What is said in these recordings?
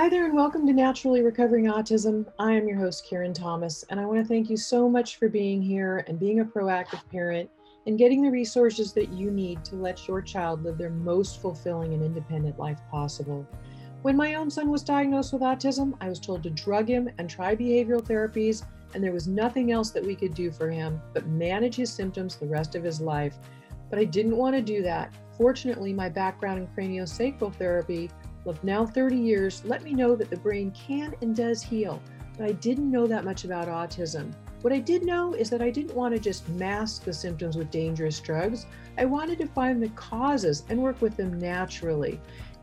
Hi there, and welcome to Naturally Recovering Autism. I am your host, Karen Thomas, and I want to thank you so much for being here and being a proactive parent and getting the resources that you need to let your child live their most fulfilling and independent life possible. When my own son was diagnosed with autism, I was told to drug him and try behavioral therapies, and there was nothing else that we could do for him but manage his symptoms the rest of his life. But I didn't want to do that. Fortunately, my background in craniosacral therapy of now 30 years let me know that the brain can and does heal, but I didn't know that much about autism. What I did know is that I didn't want to just mask the symptoms with dangerous drugs. I wanted to find the causes and work with them naturally.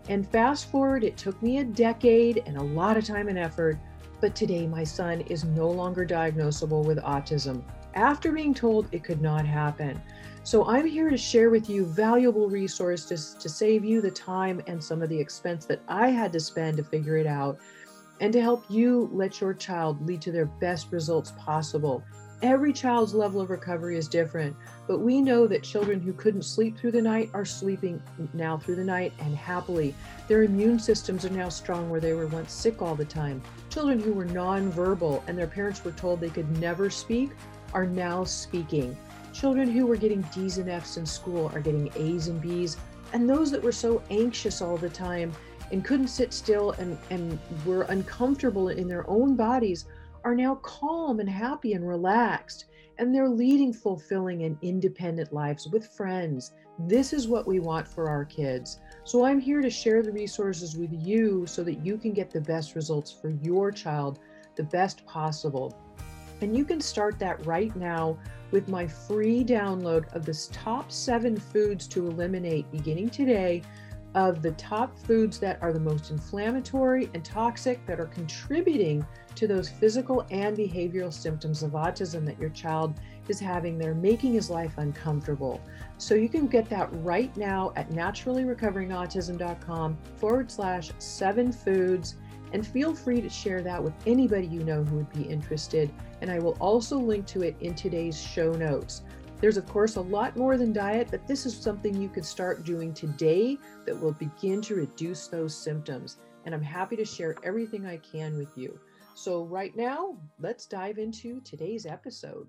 And fast forward, it took me a decade and a lot of time and effort, but today my son is no longer diagnosable with autism after being told it could not happen. So I'm here to share with you valuable resources to save you the time and some of the expense that I had to spend to figure it out and to help you let your child lead to their best results possible. Every child's level of recovery is different, but we know that children who couldn't sleep through the night are sleeping now through the night and happily. Their immune systems are now strong where they were once sick all the time. Children who were nonverbal and their parents were told they could never speak are now speaking. Children who were getting D's and F's in school are getting A's and B's. And those that were so anxious all the time and couldn't sit still and, and were uncomfortable in their own bodies are now calm and happy and relaxed. And they're leading fulfilling and independent lives with friends. This is what we want for our kids. So I'm here to share the resources with you so that you can get the best results for your child, the best possible. And you can start that right now with my free download of the top seven foods to eliminate beginning today of the top foods that are the most inflammatory and toxic that are contributing to those physical and behavioral symptoms of autism that your child is having that are making his life uncomfortable. So you can get that right now at naturallyrecoveringautism.com forward slash seven foods. And feel free to share that with anybody you know who would be interested and I will also link to it in today's show notes. There's, of course, a lot more than diet, but this is something you could start doing today that will begin to reduce those symptoms. And I'm happy to share everything I can with you. So, right now, let's dive into today's episode.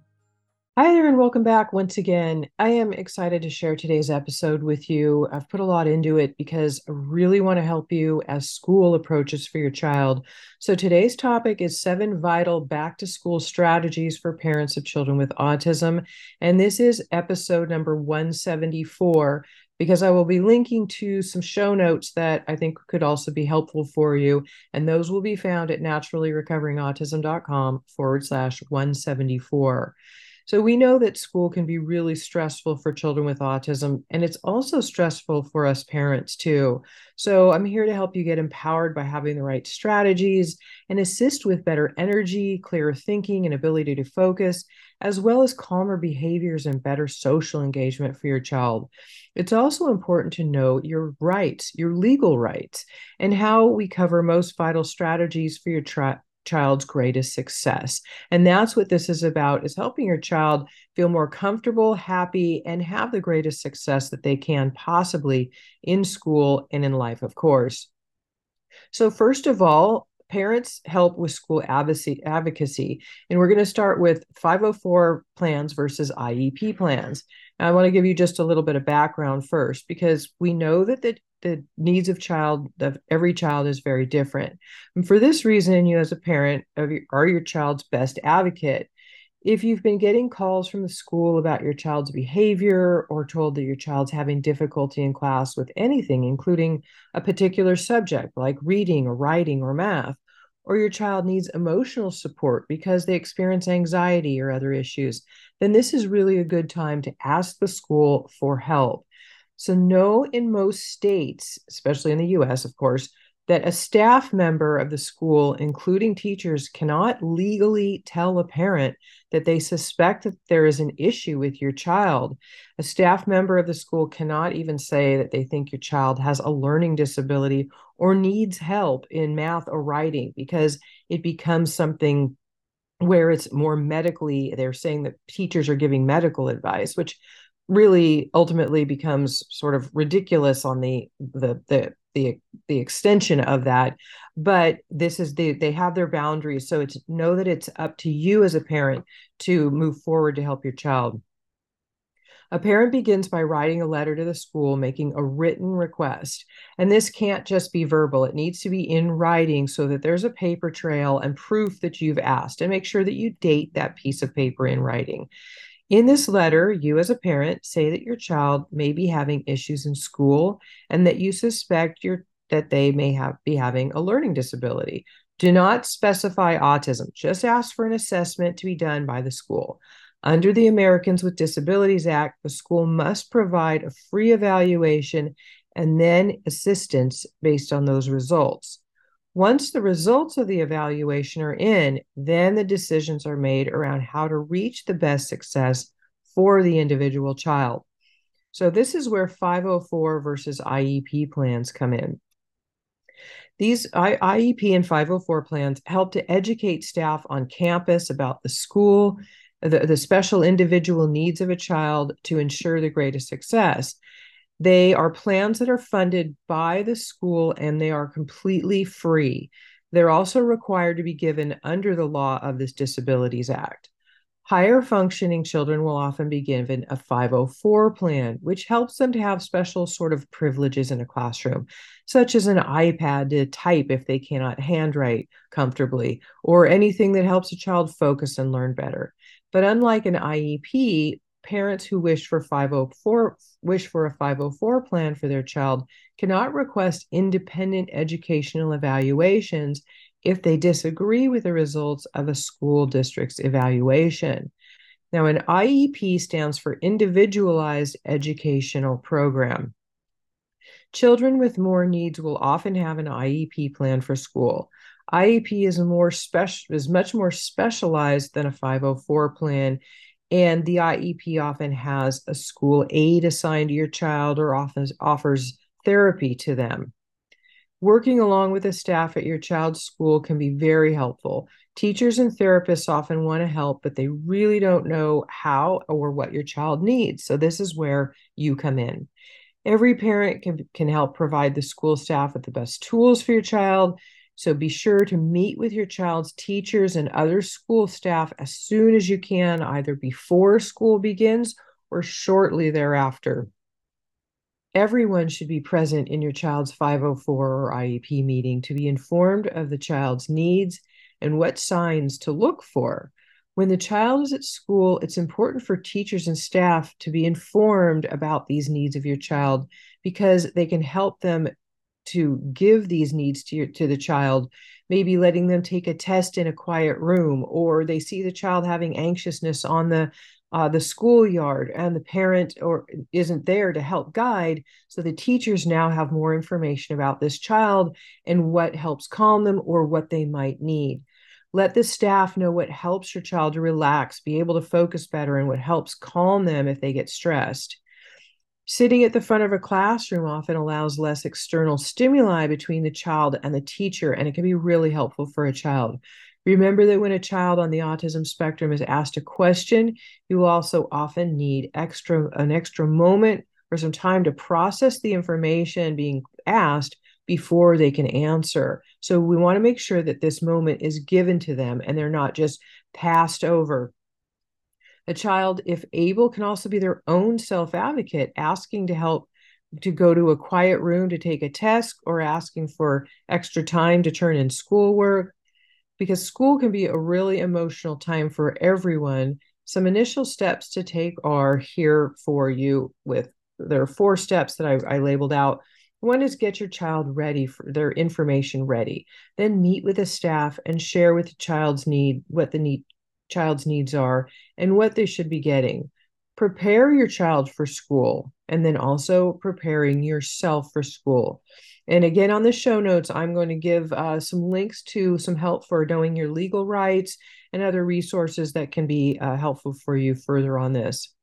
Hi there, and welcome back once again. I am excited to share today's episode with you. I've put a lot into it because I really want to help you as school approaches for your child. So, today's topic is seven vital back to school strategies for parents of children with autism. And this is episode number 174 because I will be linking to some show notes that I think could also be helpful for you. And those will be found at naturallyrecoveringautism.com forward slash 174. So we know that school can be really stressful for children with autism, and it's also stressful for us parents too. So I'm here to help you get empowered by having the right strategies and assist with better energy, clearer thinking, and ability to focus, as well as calmer behaviors and better social engagement for your child. It's also important to know your rights, your legal rights, and how we cover most vital strategies for your child child's greatest success. And that's what this is about is helping your child feel more comfortable happy and have the greatest success that they can possibly in school and in life of course. So first of all parents help with school advocacy and we're going to start with 504 plans versus iep plans. I want to give you just a little bit of background first because we know that the the needs of child of every child is very different. And for this reason you as a parent are your child's best advocate. If you've been getting calls from the school about your child's behavior or told that your child's having difficulty in class with anything including a particular subject like reading or writing or math or your child needs emotional support because they experience anxiety or other issues then this is really a good time to ask the school for help so, know in most states, especially in the US, of course, that a staff member of the school, including teachers, cannot legally tell a parent that they suspect that there is an issue with your child. A staff member of the school cannot even say that they think your child has a learning disability or needs help in math or writing because it becomes something where it's more medically, they're saying that teachers are giving medical advice, which really ultimately becomes sort of ridiculous on the the the the, the extension of that but this is the they have their boundaries so it's know that it's up to you as a parent to move forward to help your child a parent begins by writing a letter to the school making a written request. And this can't just be verbal, it needs to be in writing so that there's a paper trail and proof that you've asked. And make sure that you date that piece of paper in writing. In this letter, you as a parent say that your child may be having issues in school and that you suspect your that they may have be having a learning disability. Do not specify autism. Just ask for an assessment to be done by the school. Under the Americans with Disabilities Act, the school must provide a free evaluation and then assistance based on those results. Once the results of the evaluation are in, then the decisions are made around how to reach the best success for the individual child. So, this is where 504 versus IEP plans come in. These IEP and 504 plans help to educate staff on campus about the school, the, the special individual needs of a child to ensure the greatest success. They are plans that are funded by the school and they are completely free. They're also required to be given under the law of this Disabilities Act. Higher functioning children will often be given a 504 plan, which helps them to have special sort of privileges in a classroom, such as an iPad to type if they cannot handwrite comfortably, or anything that helps a child focus and learn better. But unlike an IEP, parents who wish for 504 wish for a 504 plan for their child cannot request independent educational evaluations if they disagree with the results of a school district's evaluation. Now, an IEP stands for Individualized Educational Program. Children with more needs will often have an IEP plan for school. IEP is more special is much more specialized than a 504 plan and the IEP often has a school aide assigned to your child or often offers therapy to them. Working along with the staff at your child's school can be very helpful. Teachers and therapists often want to help, but they really don't know how or what your child needs. So, this is where you come in. Every parent can, can help provide the school staff with the best tools for your child so be sure to meet with your child's teachers and other school staff as soon as you can, either before school begins or shortly thereafter. Everyone should be present in your child's 504 or IEP meeting to be informed of the child's needs and what signs to look for. When the child is at school, it's important for teachers and staff to be informed about these needs of your child because they can help them to give these needs to to the child maybe letting them take a test in a quiet room or they see the child having anxiousness on the uh, the schoolyard and the parent or isn't there to help guide so the teachers now have more information about this child and what helps calm them or what they might need. Let the staff know what helps your child to relax be able to focus better and what helps calm them if they get stressed Sitting at the front of a classroom often allows less external stimuli between the child and the teacher, and it can be really helpful for a child. Remember that when a child on the autism spectrum is asked a question, you also often need extra an extra moment or some time to process the information being asked before they can answer. So we want to make sure that this moment is given to them and they're not just passed over a child, if able, can also be their own self advocate, asking to help to go to a quiet room to take a test or asking for extra time to turn in schoolwork because school can be a really emotional time for everyone. Some initial steps to take are here for you with there are four steps that I, I labeled out. One is get your child ready for their information ready. Then meet with the staff and share with the child's need what the need child's needs are and what they should be getting. Prepare your child for school and then also preparing yourself for school. And again, on the show notes, I'm going to give uh, some links to some help for knowing your legal rights and other resources that can be uh, helpful for you further on this.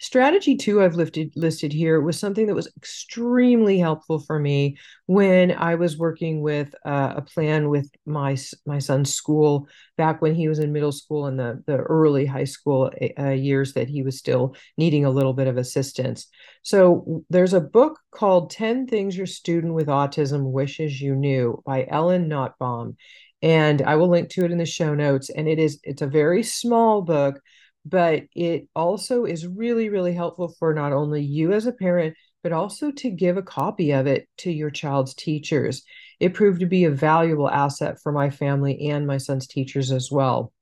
Strategy two I've lifted, listed here was something that was extremely helpful for me when I was working with uh, a plan with my my son's school back when he was in middle school and the the early high school uh, years that he was still needing a little bit of assistance. So there's a book called 10 Things Your Student with Autism Wishes You Knew by Ellen Notbohm and I will link to it in the show notes and it is it's a very small book but it also is really, really helpful for not only you as a parent, but also to give a copy of it to your child's teachers. It proved to be a valuable asset for my family and my son's teachers as well.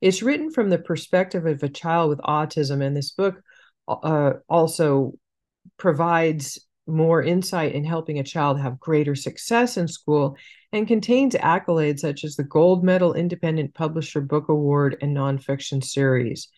It's written from the perspective of a child with autism, and this book uh, also provides more insight in helping a child have greater success in school and contains accolades such as the Gold Medal Independent Publisher Book Award and Nonfiction Series.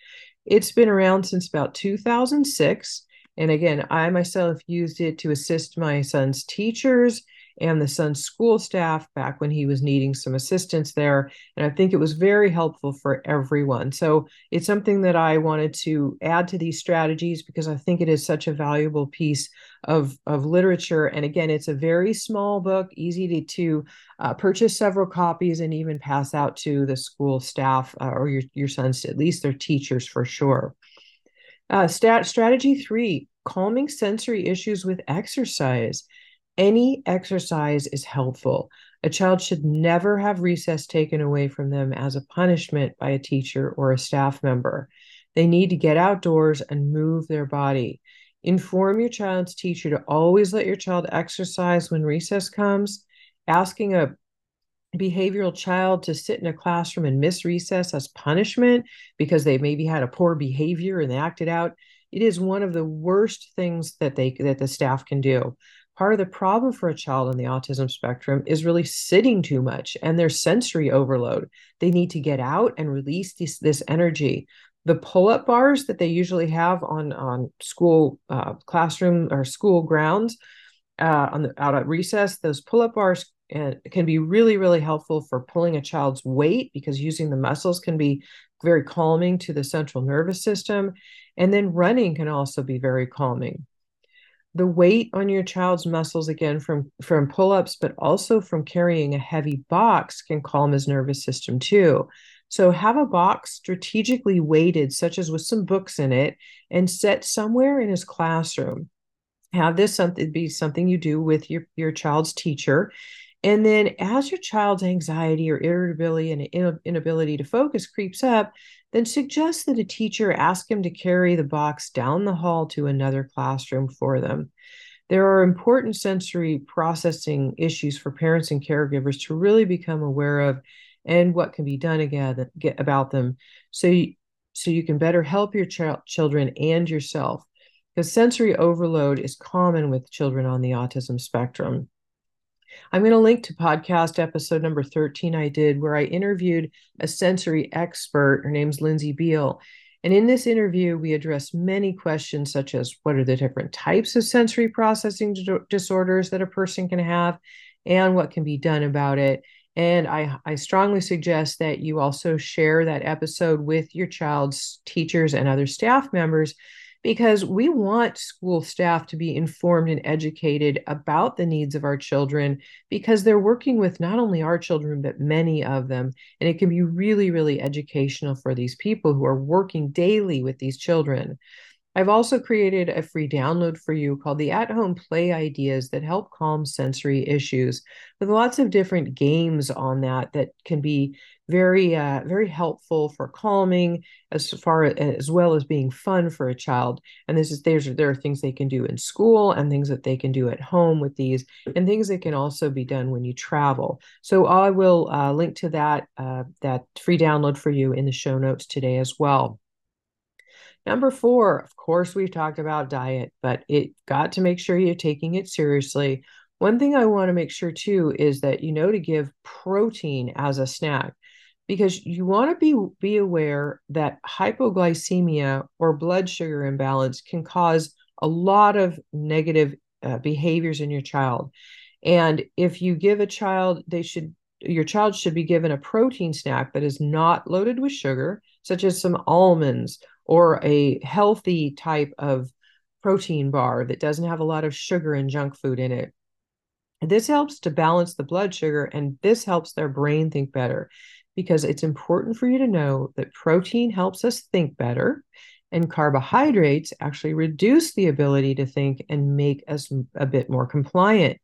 It's been around since about 2006. And again, I myself used it to assist my son's teachers and the son's school staff back when he was needing some assistance there. And I think it was very helpful for everyone. So it's something that I wanted to add to these strategies because I think it is such a valuable piece of, of literature. And again, it's a very small book, easy to, to uh, purchase several copies and even pass out to the school staff uh, or your, your son's, at least their teachers for sure. Uh, stat, strategy three calming sensory issues with exercise. Any exercise is helpful. A child should never have recess taken away from them as a punishment by a teacher or a staff member. They need to get outdoors and move their body. Inform your child's teacher to always let your child exercise when recess comes. Asking a behavioral child to sit in a classroom and miss recess as punishment because they maybe had a poor behavior and they acted out it is one of the worst things that they that the staff can do part of the problem for a child on the autism spectrum is really sitting too much and their sensory overload. They need to get out and release this, this energy. The pull-up bars that they usually have on on school uh, classroom or school grounds uh, on the out at recess, those pull-up bars uh, can be really really helpful for pulling a child's weight because using the muscles can be very calming to the central nervous system, and then running can also be very calming the weight on your child's muscles again from from pull-ups but also from carrying a heavy box can calm his nervous system too. So have a box strategically weighted such as with some books in it and set somewhere in his classroom. Have this something be something you do with your your child's teacher. And then as your child's anxiety or irritability and inability to focus creeps up then suggest that a teacher ask him to carry the box down the hall to another classroom for them. There are important sensory processing issues for parents and caregivers to really become aware of and what can be done again get about them so you, so you can better help your ch- children and yourself because sensory overload is common with children on the autism spectrum. I'm going to link to podcast episode number 13 I did where I interviewed a sensory expert. Her name's Lindsey Biel. And in this interview, we address many questions such as what are the different types of sensory processing disorders that a person can have and what can be done about it. And I, I strongly suggest that you also share that episode with your child's teachers and other staff members because we want school staff to be informed and educated about the needs of our children because they're working with not only our children, but many of them. And it can be really, really educational for these people who are working daily with these children. I've also created a free download for you called the At Home Play Ideas that help calm sensory issues with lots of different games on that that can be very uh, very helpful for calming as far as well as being fun for a child. And this is there's there are things they can do in school and things that they can do at home with these and things that can also be done when you travel. So i will uh, link to that uh, that free download for you in the show notes today as well Number four, of course, we've talked about diet, but it got to make sure you're taking it seriously. One thing I want to make sure too is that you know to give protein as a snack because you want to be be aware that hypoglycemia or blood sugar imbalance can cause a lot of negative uh, behaviors in your child. And if you give a child, they should your child should be given a protein snack that is not loaded with sugar, such as some almonds or a healthy type of protein bar that doesn't have a lot of sugar and junk food in it. This helps to balance the blood sugar and this helps their brain think better because it's important for you to know that protein helps us think better and carbohydrates actually reduce the ability to think and make us a bit more compliant.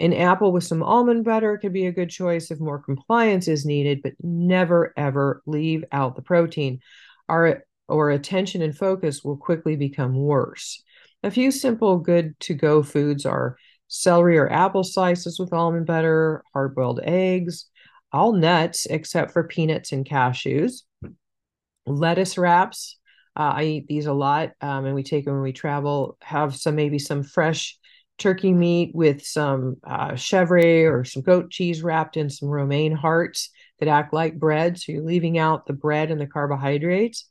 An apple with some almond butter could be a good choice if more compliance is needed, but never ever leave out the protein. Our or attention and focus will quickly become worse. A few simple good to go foods are celery or apple slices with almond butter, hard boiled eggs, all nuts except for peanuts and cashews, lettuce wraps. Uh, I eat these a lot, um, and we take them when we travel. Have some maybe some fresh turkey meat with some uh, chèvre or some goat cheese wrapped in some romaine hearts that act like bread. So you're leaving out the bread and the carbohydrates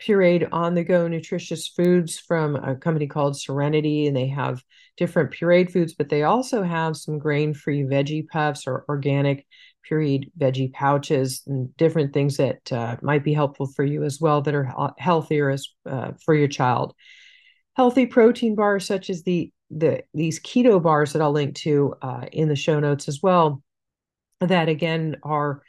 pureed on the go nutritious foods from a company called Serenity, and they have different pureed foods, but they also have some grain free veggie puffs or organic pureed veggie pouches and different things that uh, might be helpful for you as well that are healthier as uh, for your child. Healthy protein bars such as the the these keto bars that I'll link to uh, in the show notes as well. That again are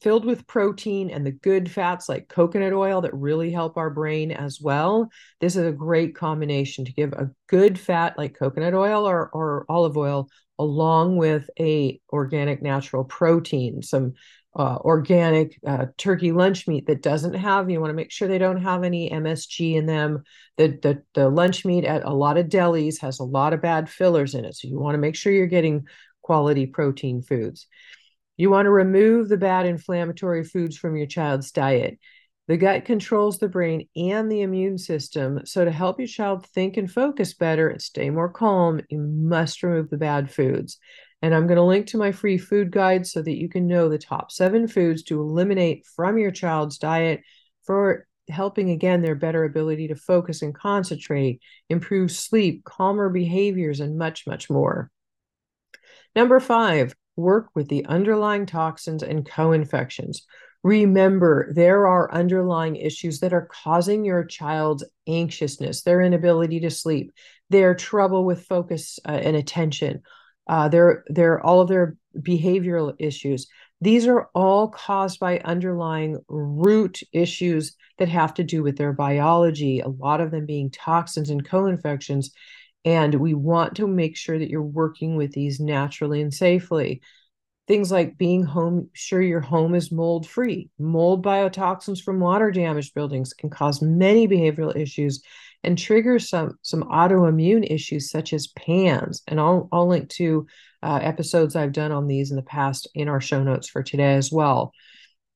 filled with protein and the good fats like coconut oil that really help our brain as well. This is a great combination to give a good fat like coconut oil or, or olive oil along with a organic natural protein, some uh, organic uh, turkey lunch meat that doesn't have you want to make sure they don't have any msg in them the, the the lunch meat at a lot of delis has a lot of bad fillers in it so you want to make sure you're getting quality protein foods you want to remove the bad inflammatory foods from your child's diet. The gut controls the brain and the immune system. So, to help your child think and focus better and stay more calm, you must remove the bad foods. And I'm going to link to my free food guide so that you can know the top seven foods to eliminate from your child's diet for helping again their better ability to focus and concentrate, improve sleep, calmer behaviors, and much, much more. Number five, work with the underlying toxins and co infections. Remember, there are underlying issues that are causing your child's anxiousness, their inability to sleep, their trouble with focus uh, and attention, uh, their, their, all of their behavioral issues. These are all caused by underlying root issues that have to do with their biology, a lot of them being toxins and co infections. And we want to make sure that you're working with these naturally and safely. Things like being home, sure your home is mold free. Mold biotoxins from water damaged buildings can cause many behavioral issues and trigger some, some autoimmune issues such as PANS. And I'll, I'll link to uh, episodes I've done on these in the past in our show notes for today as well.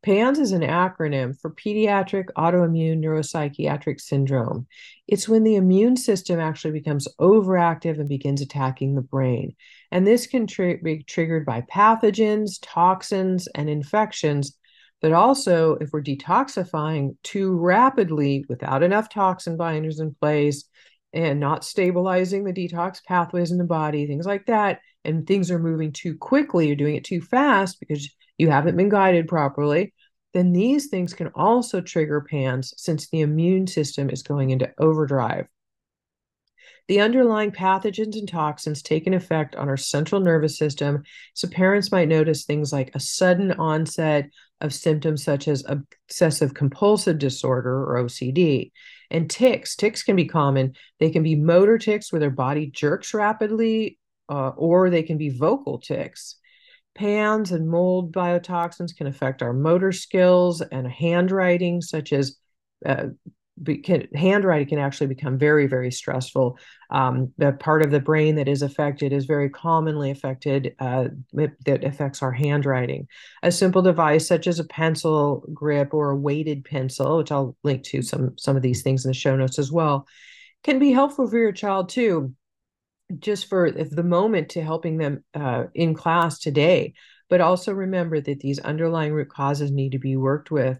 PANS is an acronym for Pediatric Autoimmune Neuropsychiatric Syndrome. It's when the immune system actually becomes overactive and begins attacking the brain. And this can tr- be triggered by pathogens, toxins, and infections. But also, if we're detoxifying too rapidly without enough toxin binders in place and not stabilizing the detox pathways in the body, things like that, and things are moving too quickly, you're doing it too fast because you haven't been guided properly, then these things can also trigger PANS since the immune system is going into overdrive. The underlying pathogens and toxins take an effect on our central nervous system, so parents might notice things like a sudden onset of symptoms such as obsessive compulsive disorder or OCD. And tics, tics can be common. They can be motor tics where their body jerks rapidly, uh, or they can be vocal tics. PANS and mold biotoxins can affect our motor skills and handwriting, such as uh, can, handwriting can actually become very, very stressful. Um, the part of the brain that is affected is very commonly affected uh, that affects our handwriting. A simple device such as a pencil grip or a weighted pencil, which I'll link to some some of these things in the show notes as well, can be helpful for your child too just for the moment to helping them uh, in class today but also remember that these underlying root causes need to be worked with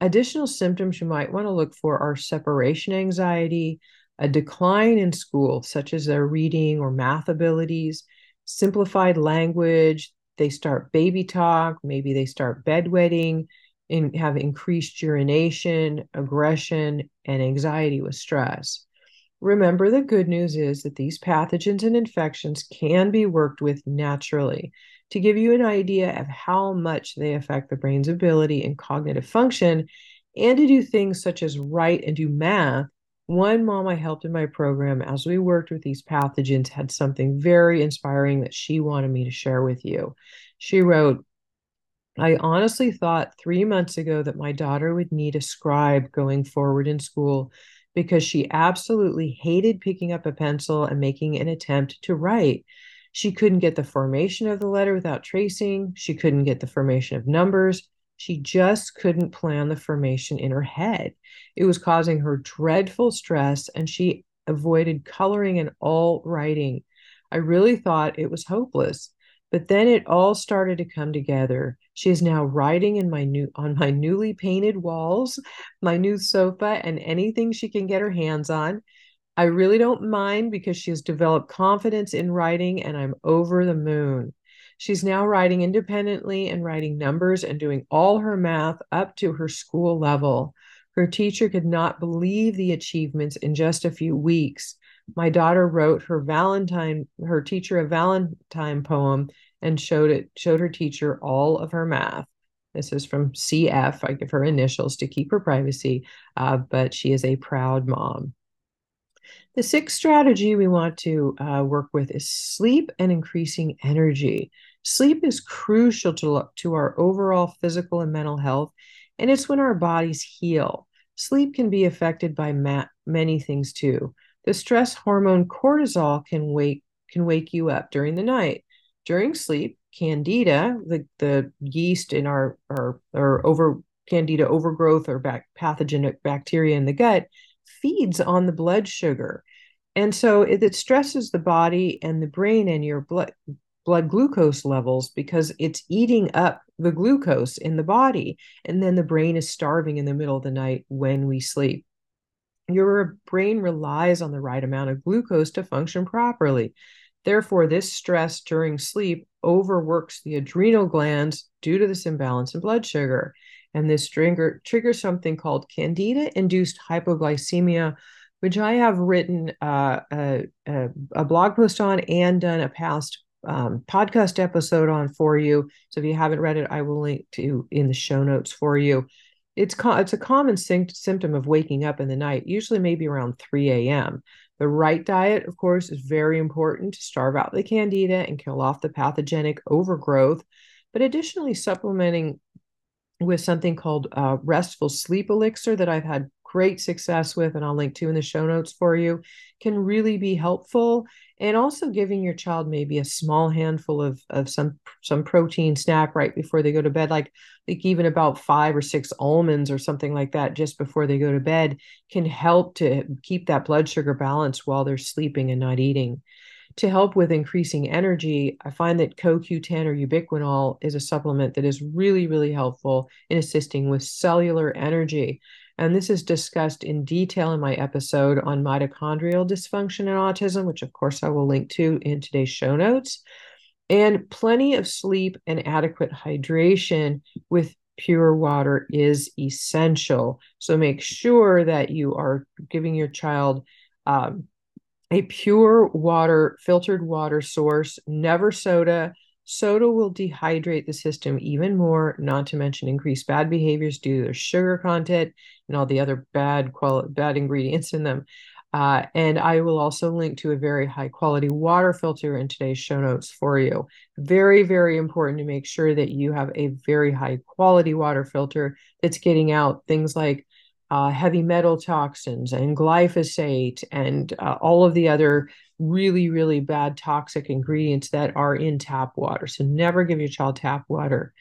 additional symptoms you might want to look for are separation anxiety a decline in school such as their reading or math abilities simplified language they start baby talk maybe they start bedwetting and have increased urination, aggression, and anxiety with stress. Remember, the good news is that these pathogens and infections can be worked with naturally. To give you an idea of how much they affect the brain's ability and cognitive function, and to do things such as write and do math, one mom I helped in my program as we worked with these pathogens had something very inspiring that she wanted me to share with you. She wrote, I honestly thought three months ago that my daughter would need a scribe going forward in school because she absolutely hated picking up a pencil and making an attempt to write. She couldn't get the formation of the letter without tracing. She couldn't get the formation of numbers. She just couldn't plan the formation in her head. It was causing her dreadful stress, and she avoided coloring and all writing. I really thought it was hopeless. But then it all started to come together. She is now writing in my new on my newly painted walls, my new sofa, and anything she can get her hands on. I really don't mind because she has developed confidence in writing and I'm over the moon. She's now writing independently and writing numbers and doing all her math up to her school level. Her teacher could not believe the achievements in just a few weeks. My daughter wrote her Valentine, her teacher a Valentine poem and showed it, showed her teacher all of her math. This is from CF. I give her initials to keep her privacy, uh, but she is a proud mom. The sixth strategy we want to uh, work with is sleep and increasing energy. Sleep is crucial to, to our overall physical and mental health, and it's when our bodies heal. Sleep can be affected by ma- many things too. The stress hormone cortisol can wake can wake you up during the night. During sleep, candida, the, the yeast in our, our, our over candida overgrowth or pathogenic bacteria in the gut, feeds on the blood sugar. And so it, it stresses the body and the brain and your blood blood glucose levels because it's eating up the glucose in the body. And then the brain is starving in the middle of the night when we sleep. Your brain relies on the right amount of glucose to function properly Therefore, this stress during sleep overworks the adrenal glands due to this imbalance in blood sugar. And this trigger, triggers something called candida induced hypoglycemia, which I have written uh, a, a, a, blog post on and done a past um, podcast episode on for you. So if you haven't read it, I will link to in the show notes for you. It's, co- it's a common symptom of waking up in the night, usually maybe around 3 a.m. The right diet, of course, is very important to starve out the candida and kill off the pathogenic overgrowth. But additionally, supplementing with something called uh, restful sleep elixir that I've had great success with, and I'll link to in the show notes for you, can really be helpful. And also giving your child maybe a small handful of, of some some protein snack right before they go to bed, like like even about five or six almonds or something like that just before they go to bed can help to keep that blood sugar balance while they're sleeping and not eating. To help with increasing energy, I find that CoQ10 or ubiquinol is a supplement that is really, really helpful in assisting with cellular energy. And this is discussed in detail in my episode on mitochondrial dysfunction and autism, which of course I will link to in today's show notes. And plenty of sleep and adequate hydration with pure water is essential. So make sure that you are giving your child um, a pure water, filtered water source, never soda, Soda will dehydrate the system even more, not to mention increase bad behaviors due to their sugar content and all the other bad quality, bad ingredients in them. Uh, and I will also link to a very high quality water filter in today's show notes for you. Very, very important to make sure that you have a very high quality water filter that's getting out things like uh, heavy metal toxins and glyphosate and uh, all of the other really, really bad toxic ingredients that are in tap water. So never give your child tap water.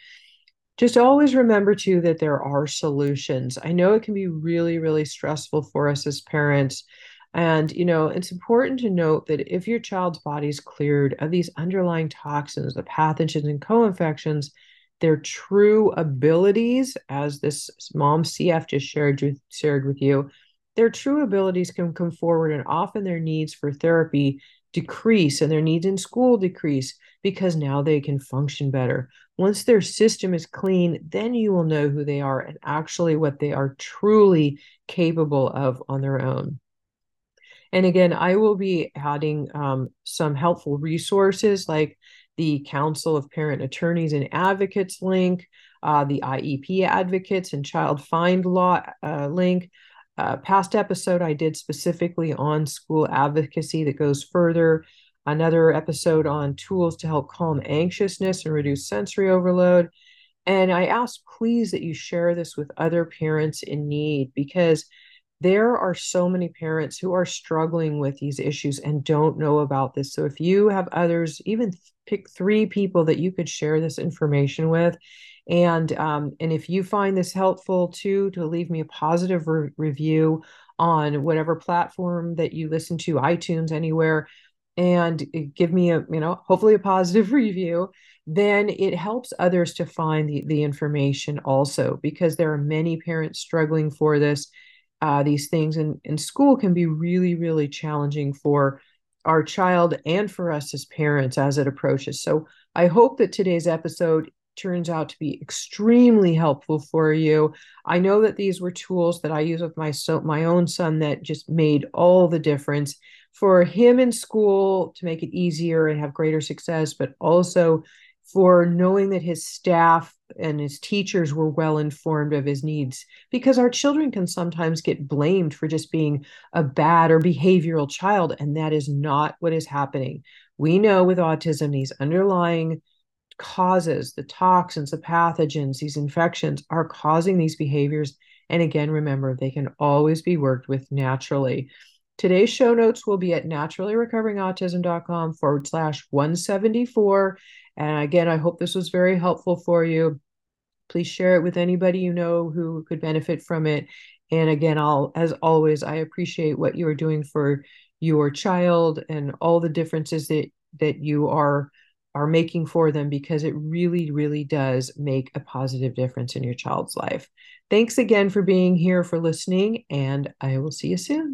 Just always remember, too, that there are solutions. I know it can be really, really stressful for us as parents. And, you know, it's important to note that if your child's body is cleared of these underlying toxins, the pathogens and co infections, their true abilities, as this mom CF just shared with, shared with you, their true abilities can come forward and often their needs for therapy decrease and their needs in school decrease because now they can function better. Once their system is clean, then you will know who they are and actually what they are truly capable of on their own. And again, I will be adding um, some helpful resources like the Council of Parent Attorneys and Advocates link, uh, the IEP Advocates and Child Find Law uh, link. Uh, past episode I did specifically on school advocacy that goes further. Another episode on tools to help calm anxiousness and reduce sensory overload. And I ask, please, that you share this with other parents in need because there are so many parents who are struggling with these issues and don't know about this. So if you have others, even pick three people that you could share this information with. And um, and if you find this helpful too, to leave me a positive re- review on whatever platform that you listen to, iTunes, anywhere, and give me a you know hopefully a positive review then it helps others to find the, the information also because there are many parents struggling for this uh, these things in, in school can be really, really challenging for our child and for us as parents as it approaches. So I hope that today's episode turns out to be extremely helpful for you. I know that these were tools that I use with my so my own son that just made all the difference for him in school to make it easier and have greater success, but also for knowing that his staff and his teachers were well informed of his needs because our children can sometimes get blamed for just being a bad or behavioral child and that is not what is happening. We know with autism these underlying causes the toxins the pathogens these infections are causing these behaviors and again remember they can always be worked with naturally. Today's show notes will be at naturallyrecoveringautism.com forward slash 174 and again, I hope this was very helpful for you. Please share it with anybody you know who could benefit from it. And again, I'll, as always, I appreciate what you are doing for your child and all the differences that that you are are making for them because it really really does make a positive difference in your child's life. Thanks again for being here for listening and I will see you soon.